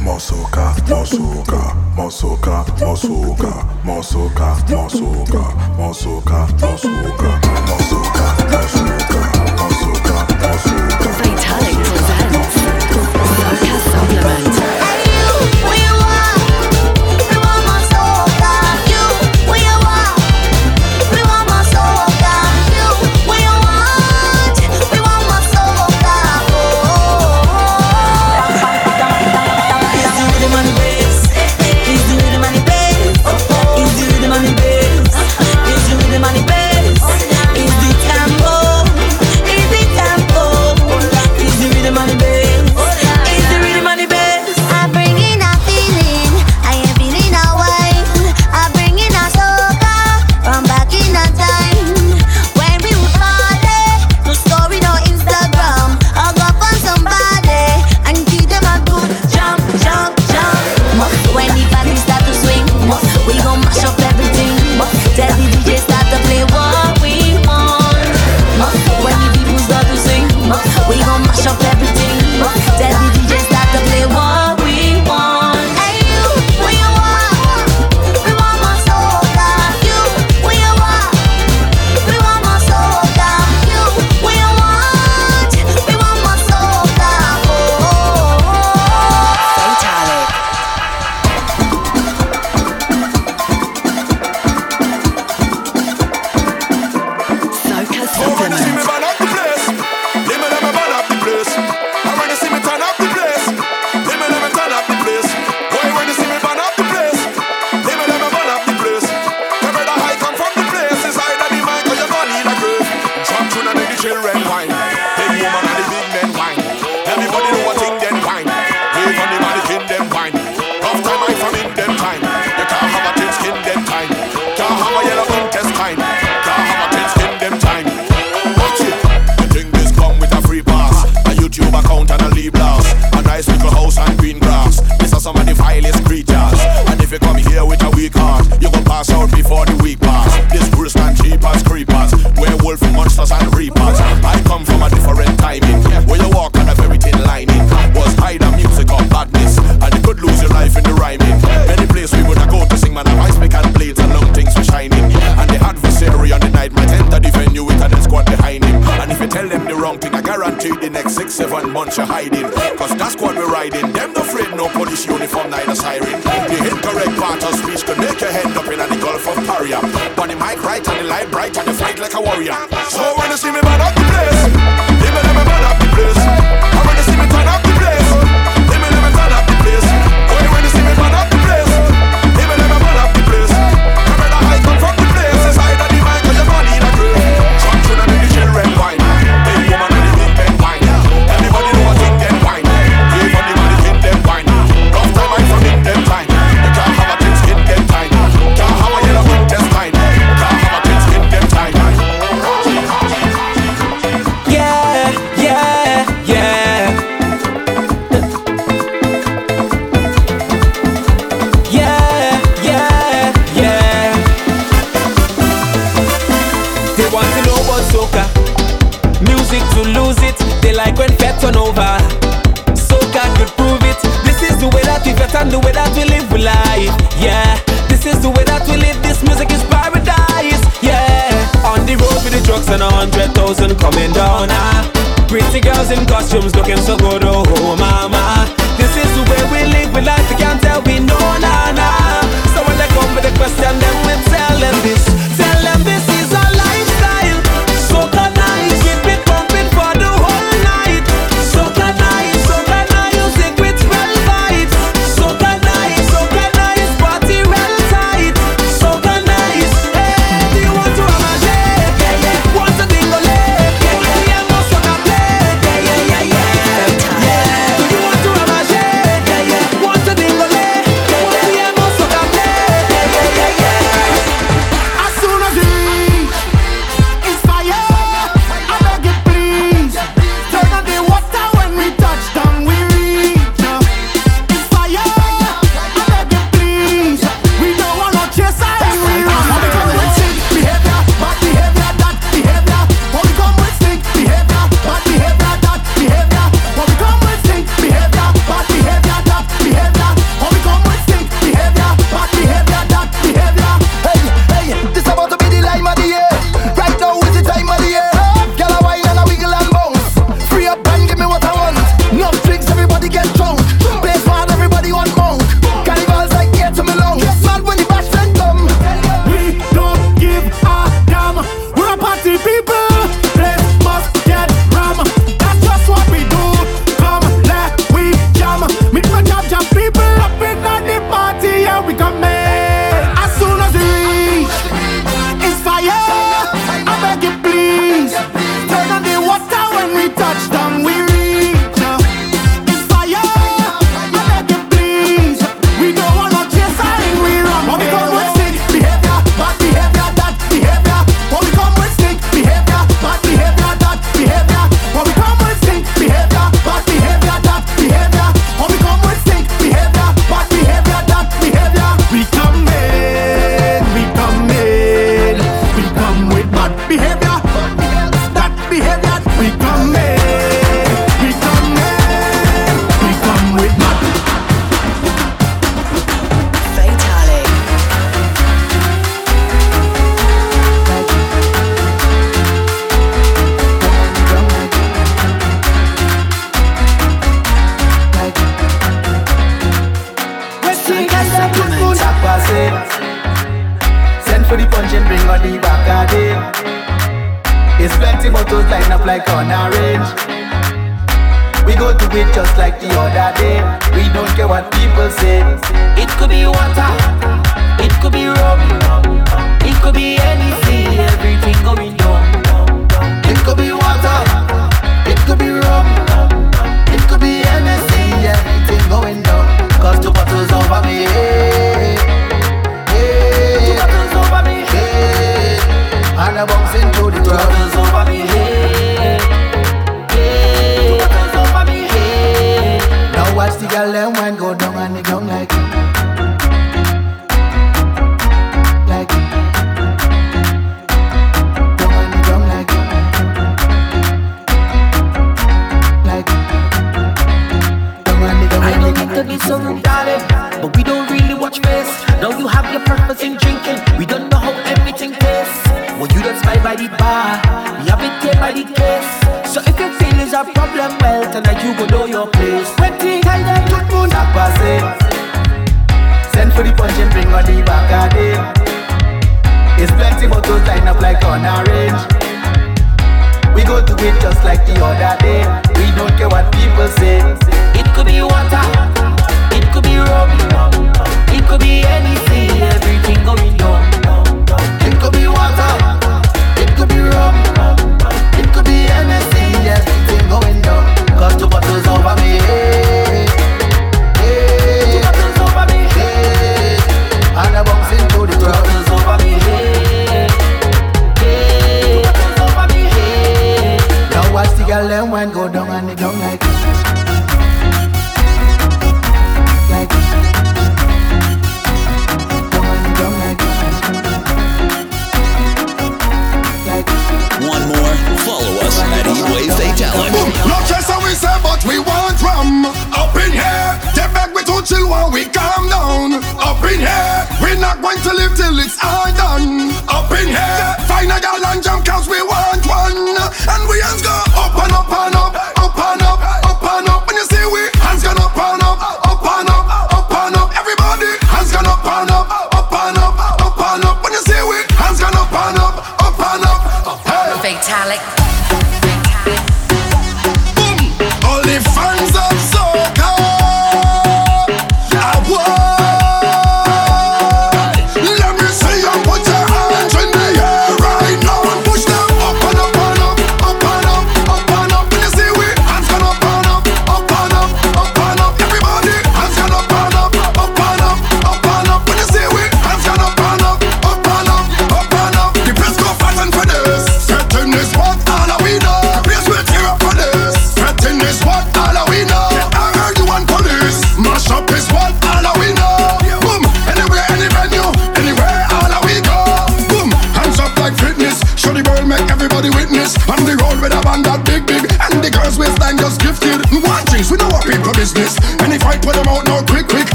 Mosoka, mosoka, mosoka, mosoka, mosoka, mosoka, mosoka, mosoka, mosoka, mosoka, mosoka, mosoka. Vitalik presents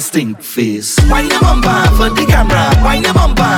stink face. Wine your bumper for the camera. Wine your bumper.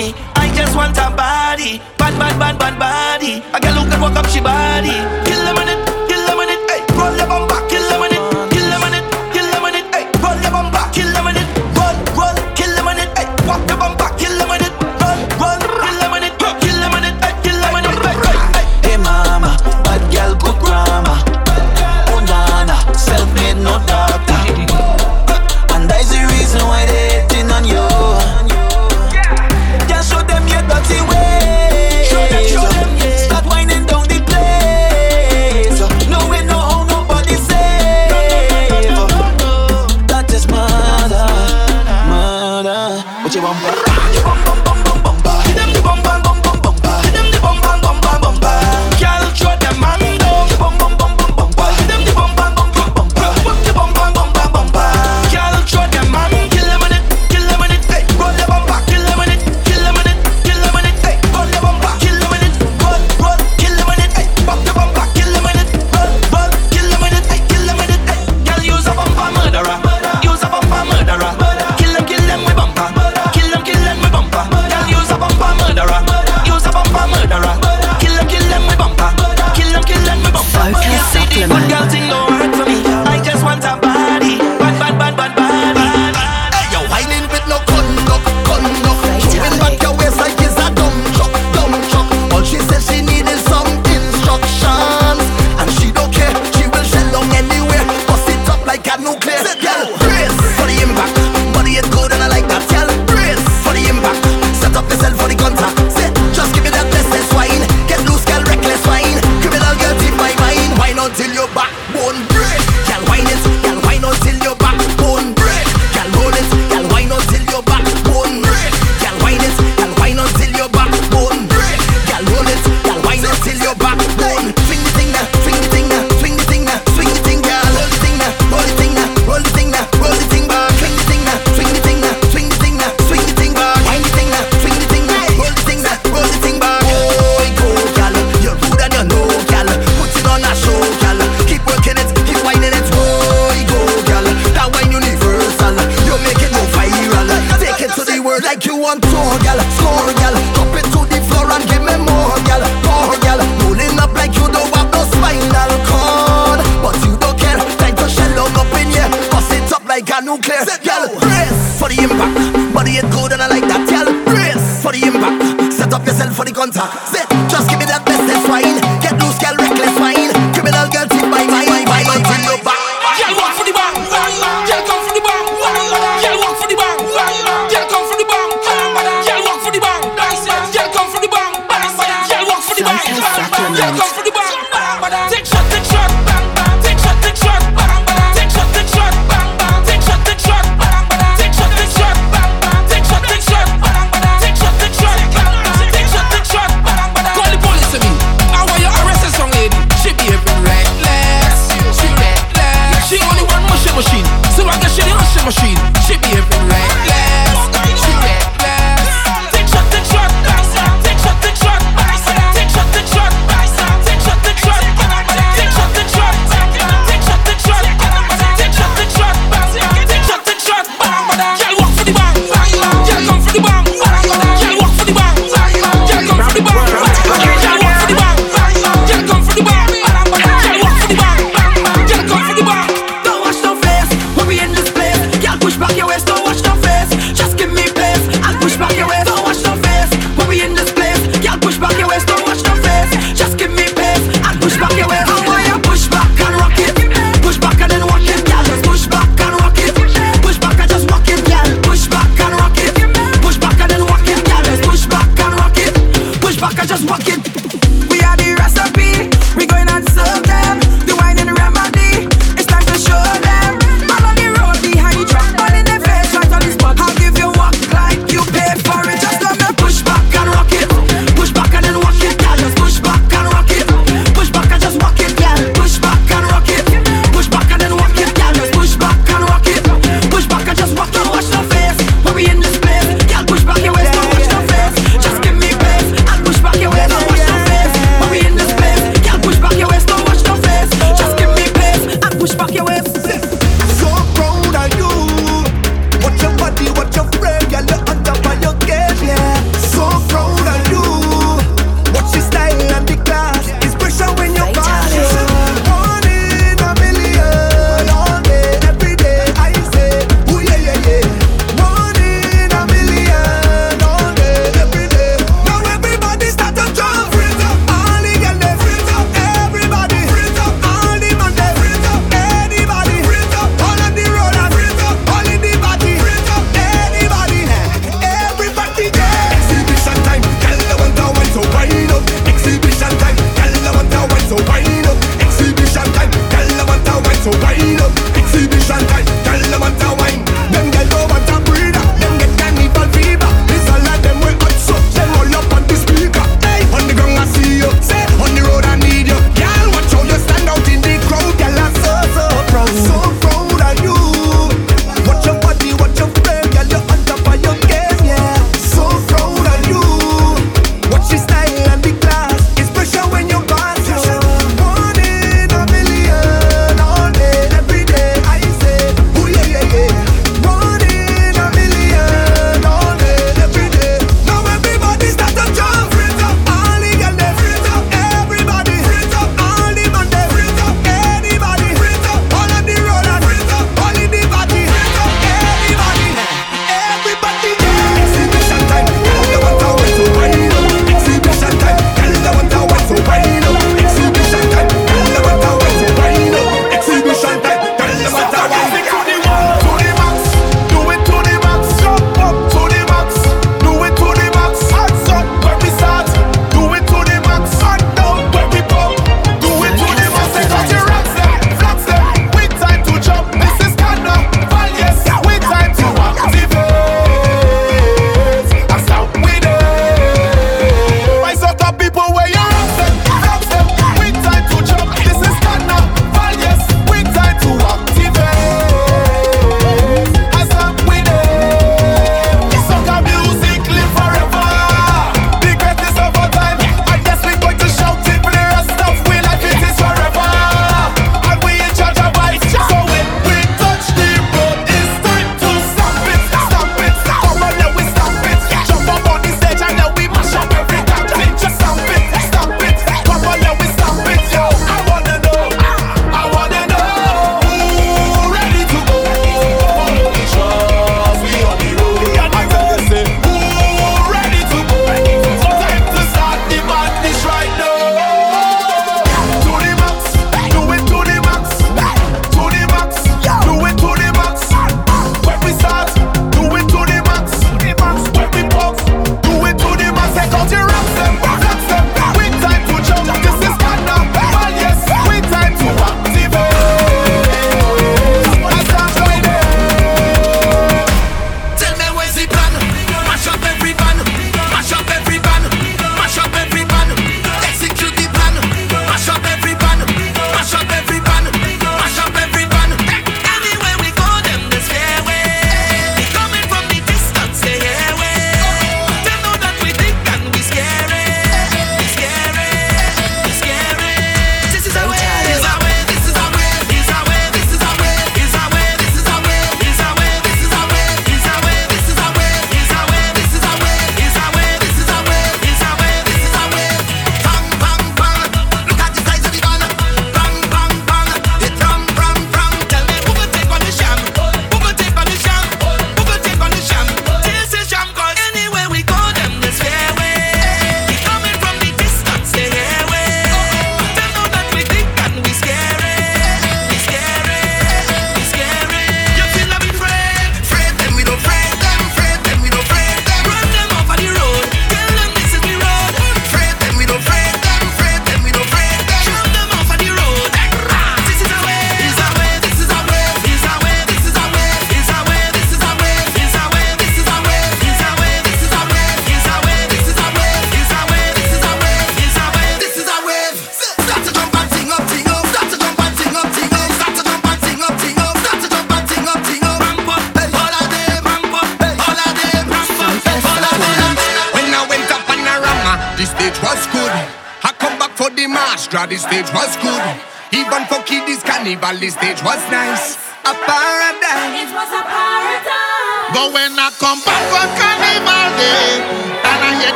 me. I just want a body, bad, bad, bad, bad body. I can look and walk up she body. Kill a minute, kill a minute, hey, roll your bumper.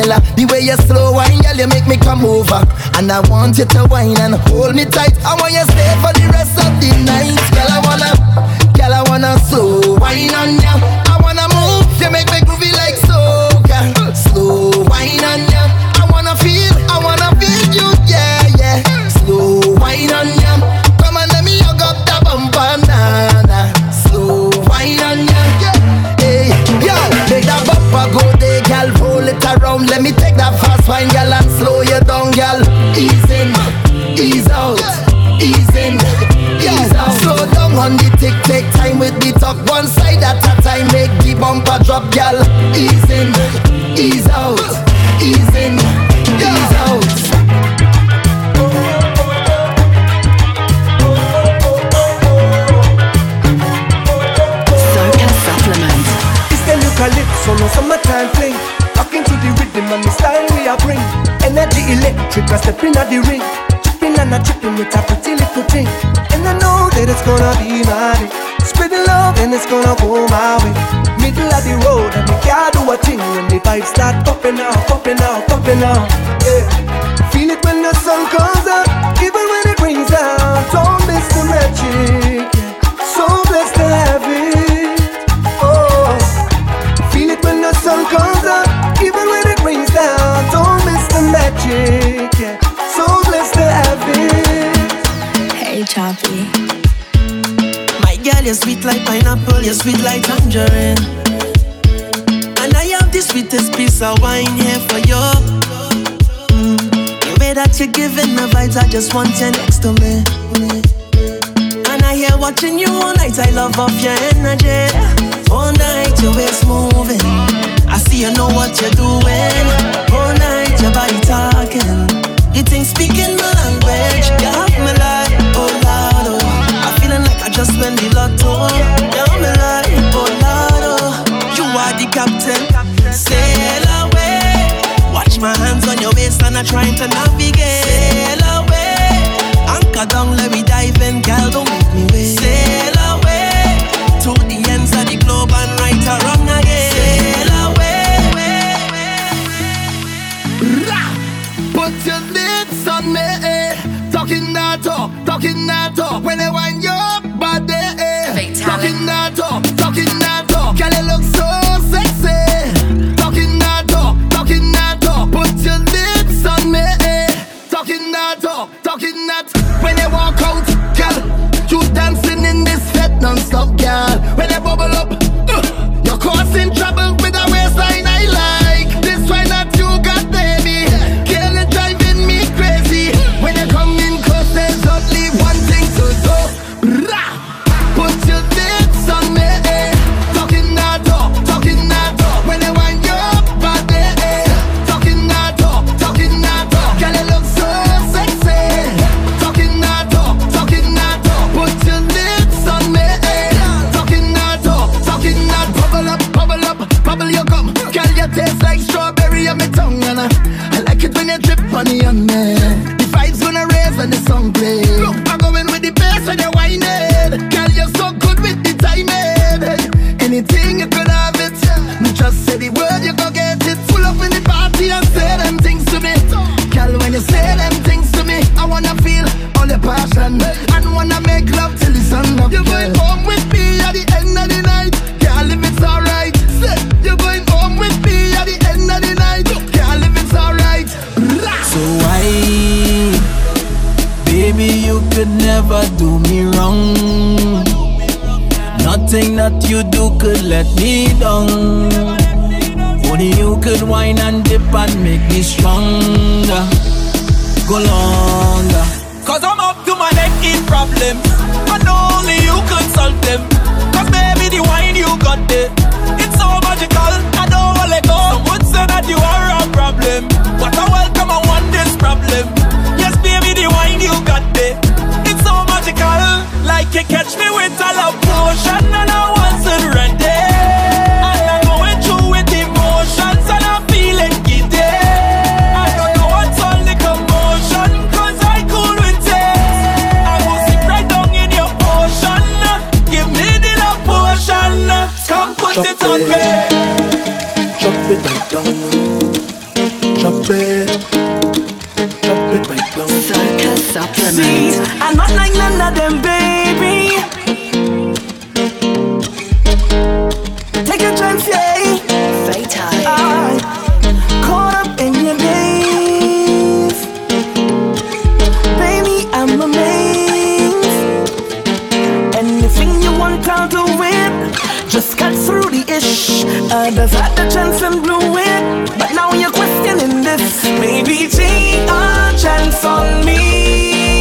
Formula. The way you slow wine, girl, you make me come over. And I want you to wine and hold me tight. I want you stay for the rest of the night, bumper drop, gal. Ease in, ease out, ease in, ease out. Soca supplement. It's the eucalypso, no summertime fling. Rocking to the rhythm and the style we are bring. Energy electric, I step in at the ring. Tripping and a tripping with a pretty little thing. And I know that it's gonna be my day. Spreading love and it's gonna go my way. Of the road and we can't do a thing when the vibes start popping out, popping out, popping out. Yeah. Feel it when the sun comes out, even when it rains down. Don't miss the magic. Yeah. So blessed to have it. Oh. Feel it when the sun comes up, even when it rains down. Don't miss the magic, yeah. So blessed to have it. Hey, Choppy. My girl, you're sweet like pineapple, you're sweet like tangerine. Sweetest piece wine here for you. Mm. The way that you're giving the vibes, I just want you next to me. And I hear watching you all night, I love off your energy. All night, your waist moving. I see you know what you're doing. All night, your body talking. You think speaking my language, you have me like, oh Lord, oh. I'm feeling like I just won the lotto. You have me like, oh Lord, oh. You are the captain, not trying to navigate. Sail away, anchor down, let me dive in, girl, don't make me wait. Sail away to the ends of the globe and right or wrong again. Sail away. Put your lips on me, eh. talking that talk, talking that talk. When I wind your body, eh. talking that talk, talking that talk. Girl, dancing when they walk out, girl. You dancing in this set non-stop, girl. Got the chance and blew it, but now you're questioning this. Maybe take a chance on me.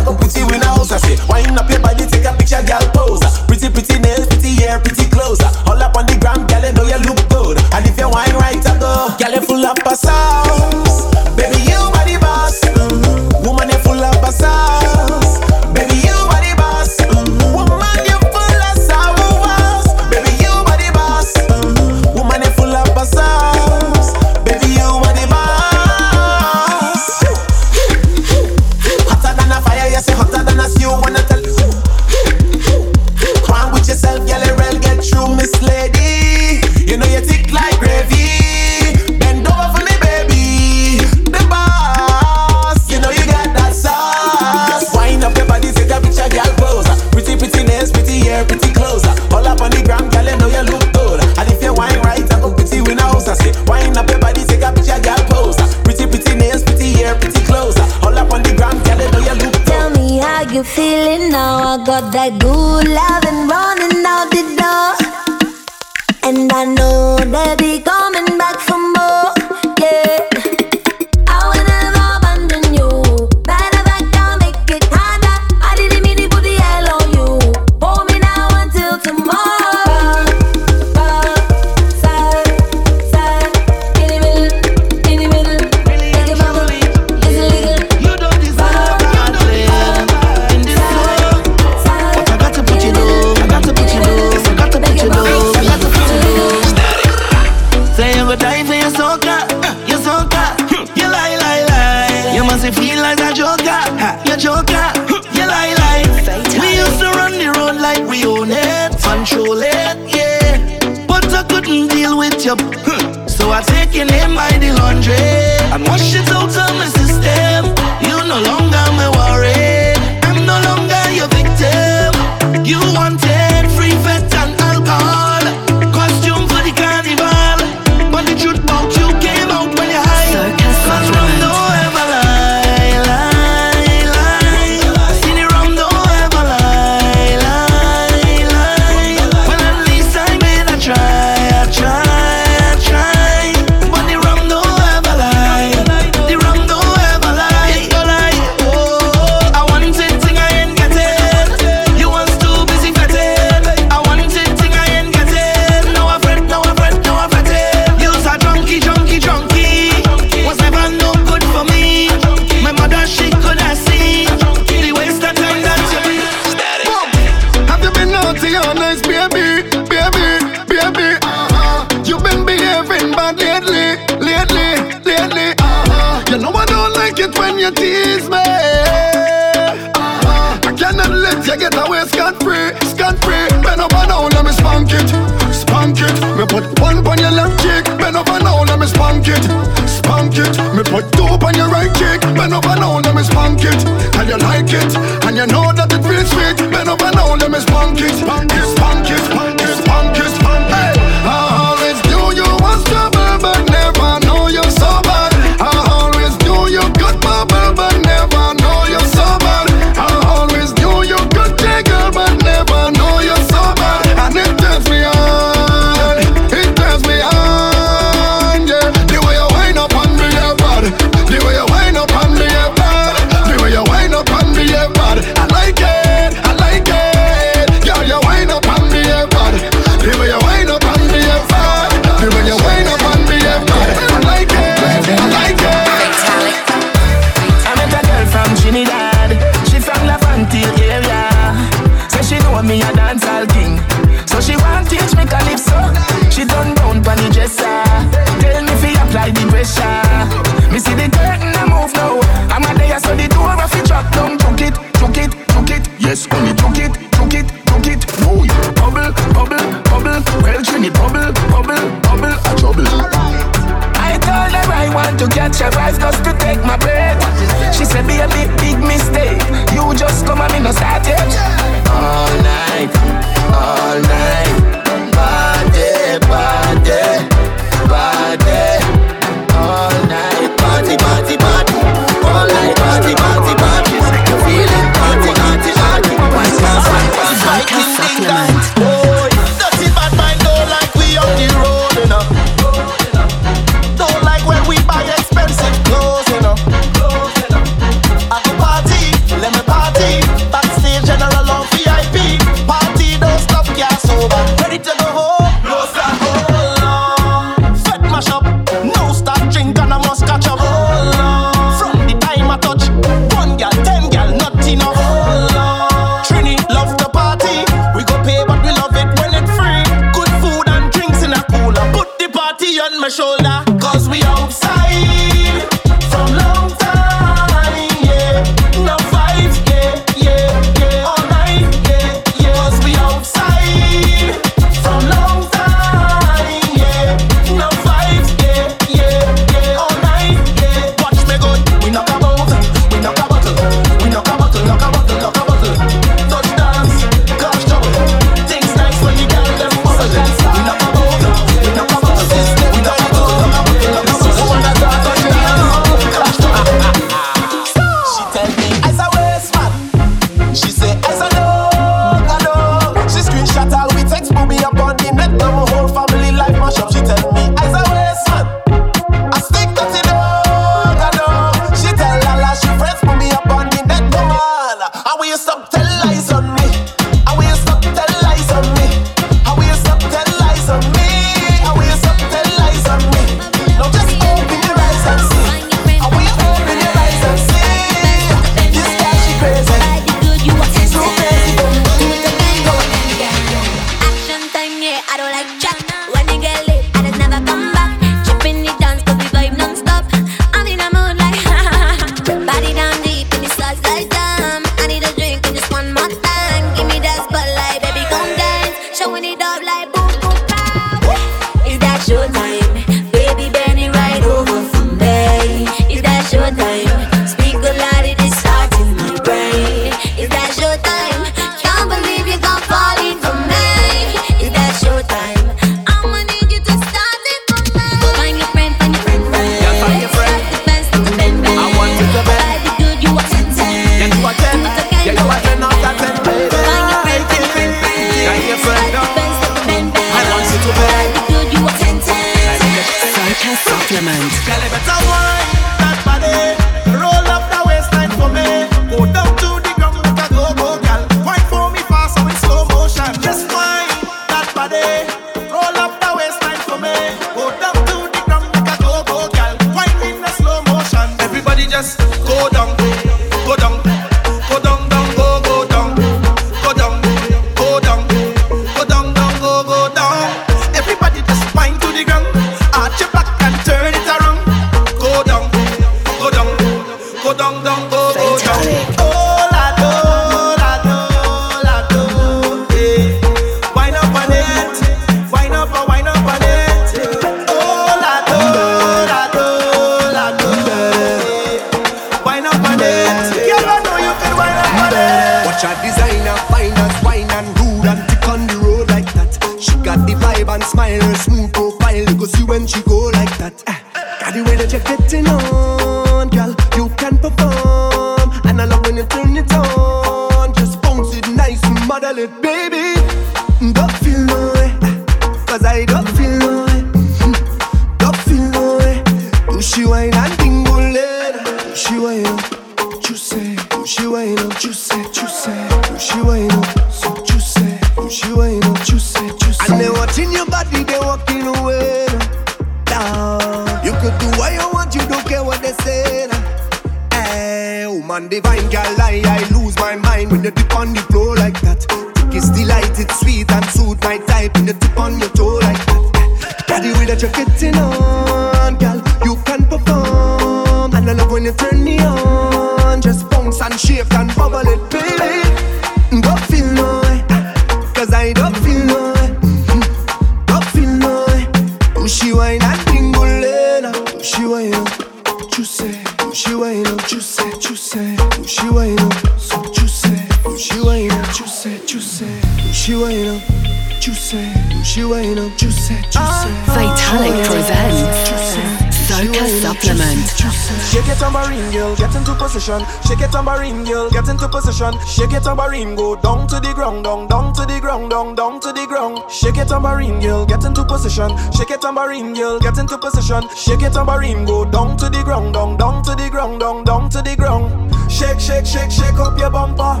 position. Shake your tambourine, girl, get into position. Shake your tambourine, go down to the ground, down, down to the ground, down, down to the ground. Shake your tambourine, girl, get into position. Shake your tambourine, girl, get into position. Shake your tambourine, go down to the ground, down, down to the ground, down, down to the ground. Shake, shake, shake, shake up your bumper.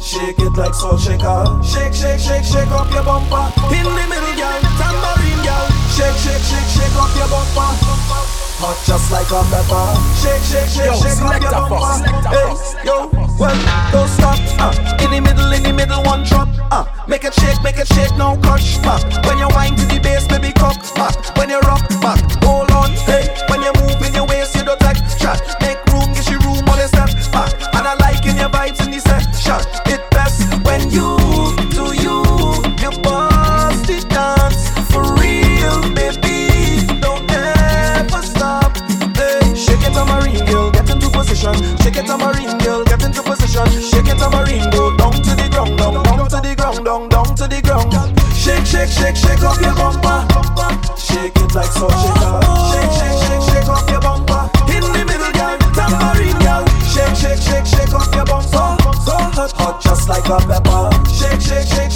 Shake it like salt shaker. Shake, shake, shake, shake up your bumper. In the middle, girl, tambourine, girl. Shake, shake, shake, shake up your bumper hot just like a pepper. Shake, shake, shake, yo, shake like a bumper. Hey, yo, well, don't stop. Uh, in the middle, in the middle, one drop. Uh, make it shake, make it shake, no crush. Uh, when you wind to the bass, baby, cock. Uh, when you rock back. Uh,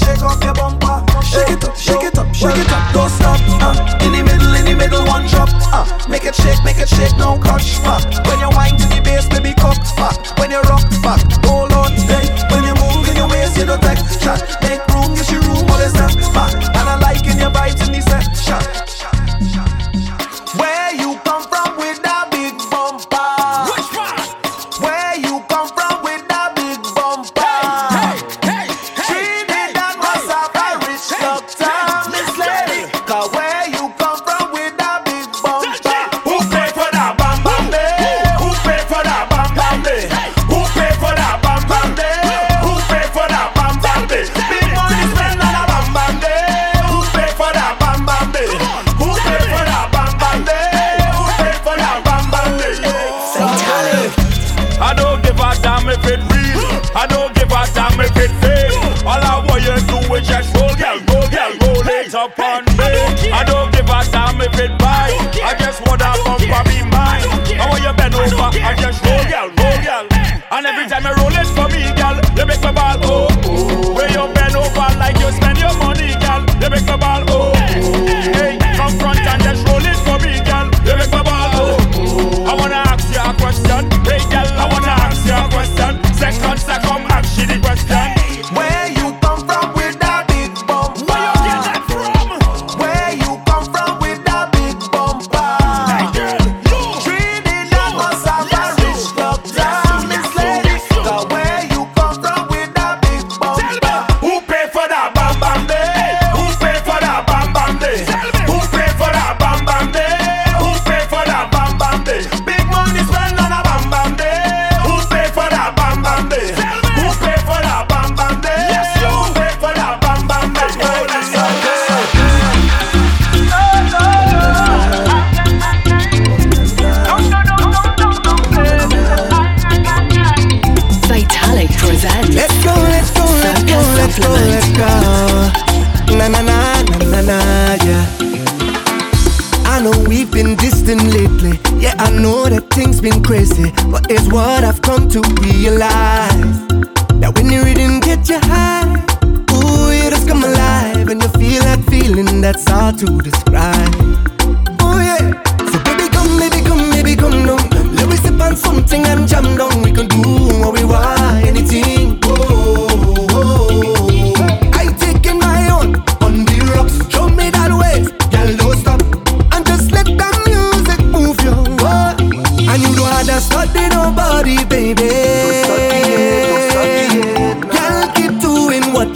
shake off your bumper. Shake it up, shake it up, shake it up, don't stop. Uh, in the middle, in the middle, one drop. Uh, make it shake, make it shake, no clutch. Uh, when you wind to the bass, baby, cock. Uh, when you rock back, oh.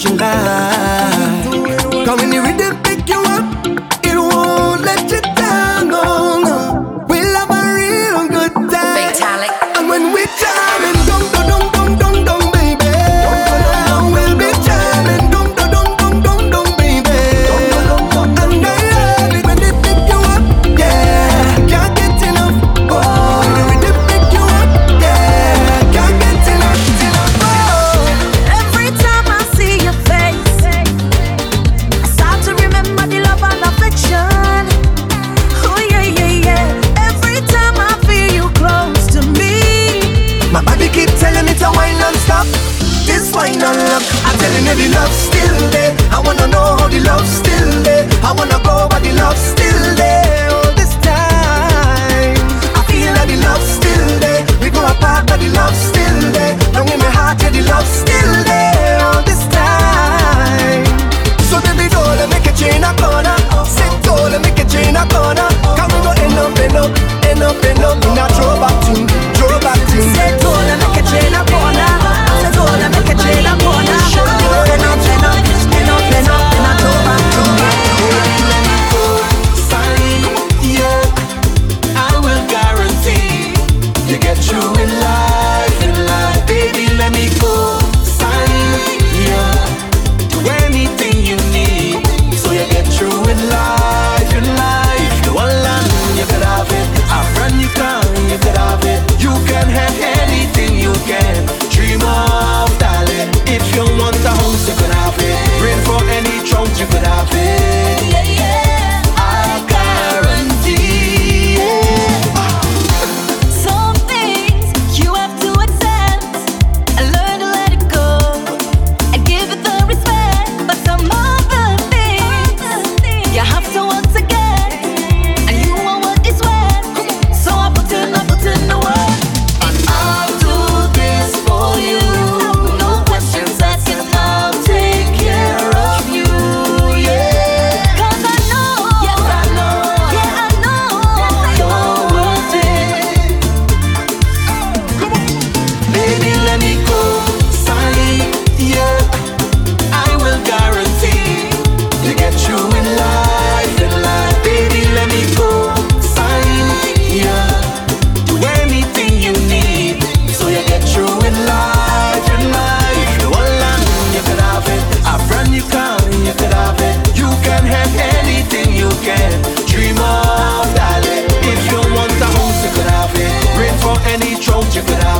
Like. Come in the rhythm,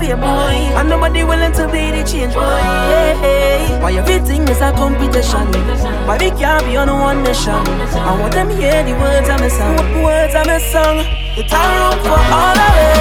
fear, boy. And nobody willing to be the change, boy. Why everything is a competition? Why we can't be on one nation? I want them hear the words I'm a song. Words I'm a song. It's a room for all of us.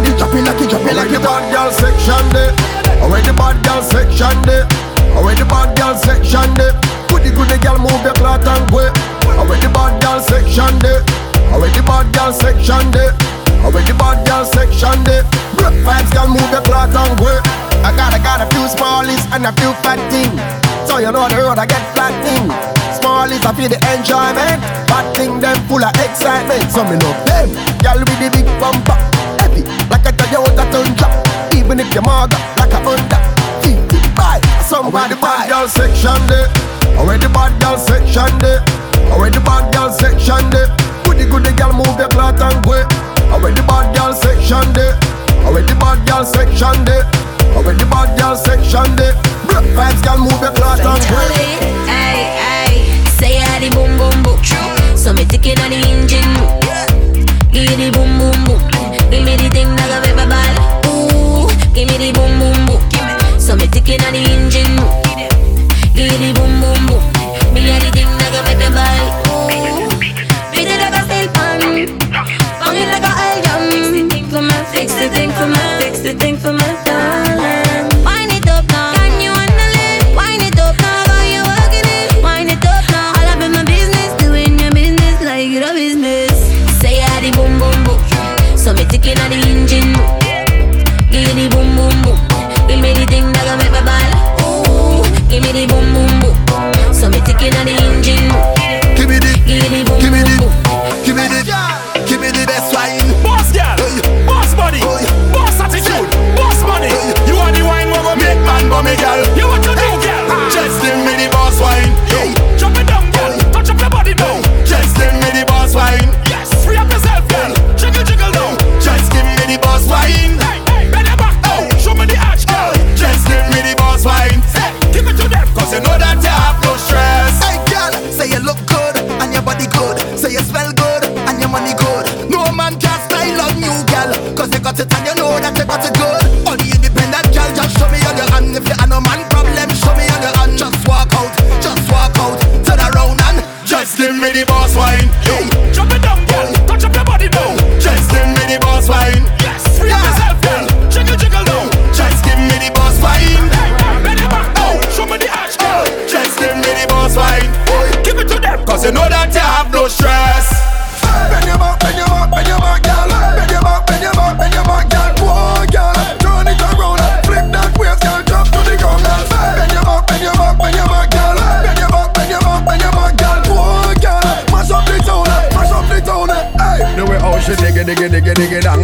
like it, it like it, chop it like it. The bad girl section there, when the bad girl section there, when the bad girl section there, put the good girl move your clat and go. When the bad girl section there, when the bad girl section there, when the bad girl section there, vibes girl move your clat and go. I got, I got a few smallies and a few fat things, so you know the road I get flat thing. Smallies I feel the enjoyment, bad thing them full of excitement, so me love them. Girl with the big bumper. Hey, like I tell you what I. Even if you're like a under. Buy somebody. Bad girl section there. Already bad girl section there. Already bad girl section there. Goody goody girl move your cloth and go. Already bad girl section there. Already bad girl section there. Already bad girl section there. Black vibes girl move your cloth and go. Hey hey, say I the boom boom boom. So me ticking on the engine. Give the boom boom boom.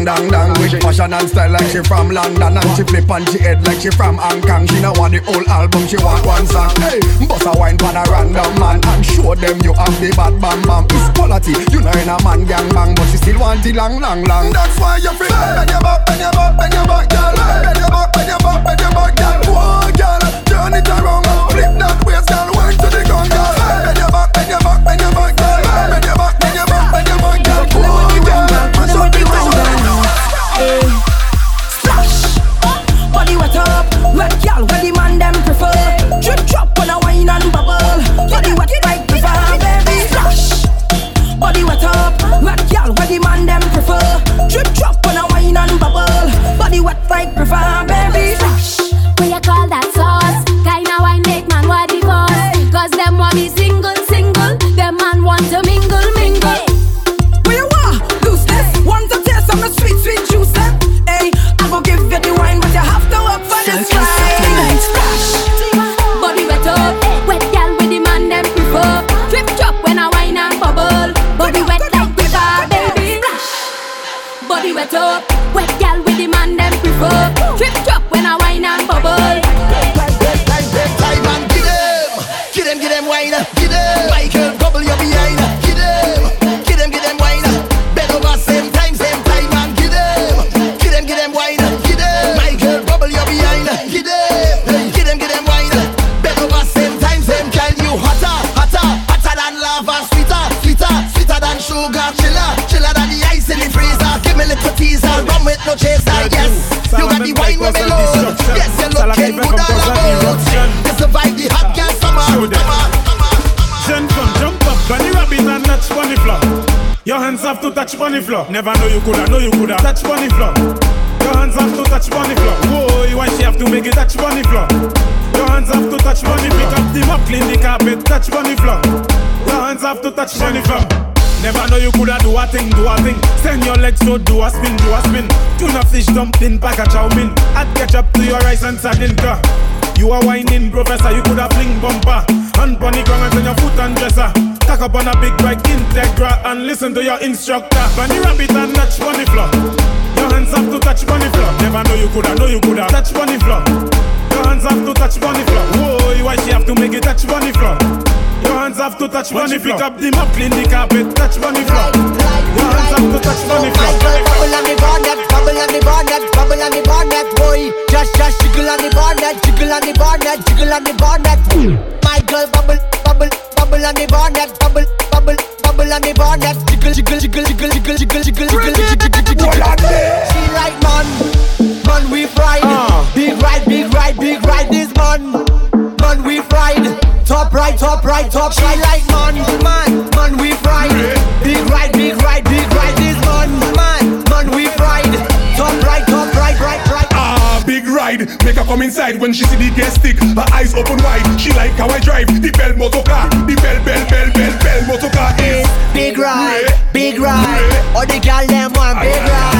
dang dang. With fashion and style like she from London And she flip on she head like she from Hong Kong. She not want the whole album, she want one song. Hey, bust a wine pan a random man And show them you have the bad bam bam. It's quality, you know in a man gang bang But she still want the long long long. That's why you feel Bend your back, bend your back, bend your back, girl. Bend your back, bend your back, bend your back, girl. Whoa, girl, turn it around Drip drop on a wine and bubble. Body wet like prefer baby. What you call that sauce? Kinda wine make man what divorce. Cause them want me up. Looking good all about. You survive the hot girl summer. Jeune femme, jump up, bunny rabbit and touch bunny floor. Your hands have to touch bunny floor. Never know you coulda, know you coulda touch bunny floor. Your hands have to touch bunny floor. Whoa, why she have to make it touch bunny floor? Your hands have to touch bunny. Pick up the mop, clean the carpet, touch bunny floor. Your hands have to touch bunny floor. Never know you coulda do a thing, do a thing. Send your legs so do a spin, do a spin. Tuna fish dumpling, pack a chow mein. Add ketchup to your rice and sardine car. You are whining, professor, you coulda fling bumper. Hand pon the ground and turn your foot and dresser. Tack up on a big bike Integra and listen to your instructor. Bunny rabbit and touch bunny floor. Your hands have to touch bunny floor. Never know you coulda, know you coulda touch bunny floor. Your hands have to touch bunny floor. Whoa, why she have to make it touch bunny floor? Your hands have to touch bunny floor. Pick up the mop, clean the carpet, touch bunny floor. Your hands have to touch bunny floor. Bubble on the bonnet, bubble on the bonnet, bubble on the bonnet, boy. Just, just jiggle on the bonnet, jiggle on the bonnet, jiggle on the bonnet. My girl, bubble, bubble, bubble on the bonnet, bubble, bubble, bubble on the bonnet. Jiggle, jiggle, jiggle, jiggle, jiggle, jiggle, jiggle, jiggle, jiggle, jiggle, jiggle. She like man, man we fried. Ah. Big ride, big ride, big ride this man. Man we fried. Top right, top right, top right like man, man, man we fried. Big ride, big ride, big ride this man, man, man we fried. Top right, top right, right, right. Ah, big ride. Make her come inside when she see the gas stick. Her eyes open wide. She like how I drive the bell motor car. The bell, bell, bell, bell, bell motor car is Big ride, big ride. All the gal them want big ride.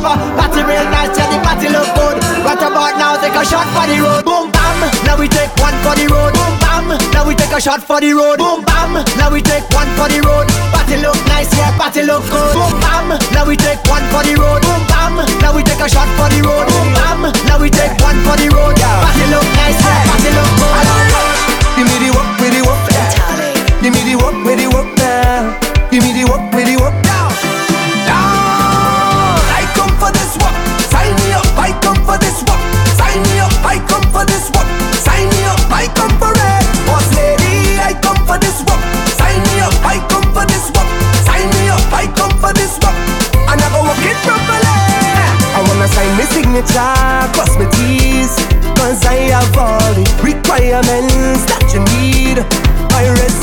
Mash it up proper. Party real nice, yeah, the party look good. Right about now, take a shot for the road. Boom bam, now we take one for the road. Boom bam, now we take a shot for the road. Boom bam, now we take one for the road. Party look nice, yeah, party look good. Boom bam, now we take one for the road. Boom bam, now we take a shot for the road. Boom bam, now we take one for the road. Yeah. Party look nice, yeah, party look good. Give me the work with the work. Give me the work with the work now. Give me the work with the work now. Now signature, cross my T's Cause I have all the requirements that you need. My resume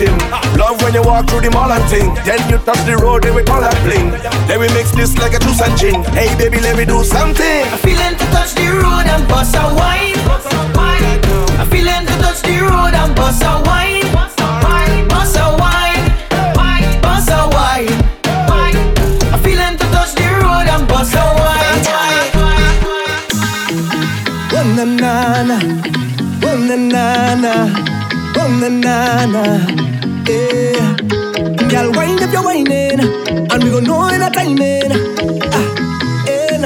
gym. Love when you walk through the mall and ting. Then you touch the road, then we call and bling. Then we mix this like a juice and gin. Hey baby, let me do something. I'm feeling to touch the road and bust a wine. I'm feeling to touch the road and bust a wine. Bust a wine. Bust a wine. I'm feeling to touch the road and bust a wine. One na na na, one na na na, one na na na. a whining, and we gon' know. Ah, eh.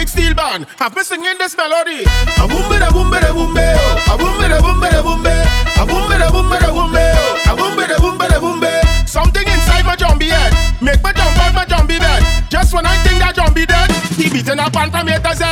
big steel band. Have me singing this melody. A boom da boombe da boombe oh. A boombe da boombe boom boombe. A boom da boombe da boombe oh. A boombe da boombe boom boombe. Something inside my zombie head make me jump out my zombie bed. Just when I think that zombie dead, he beating up on from A to Z.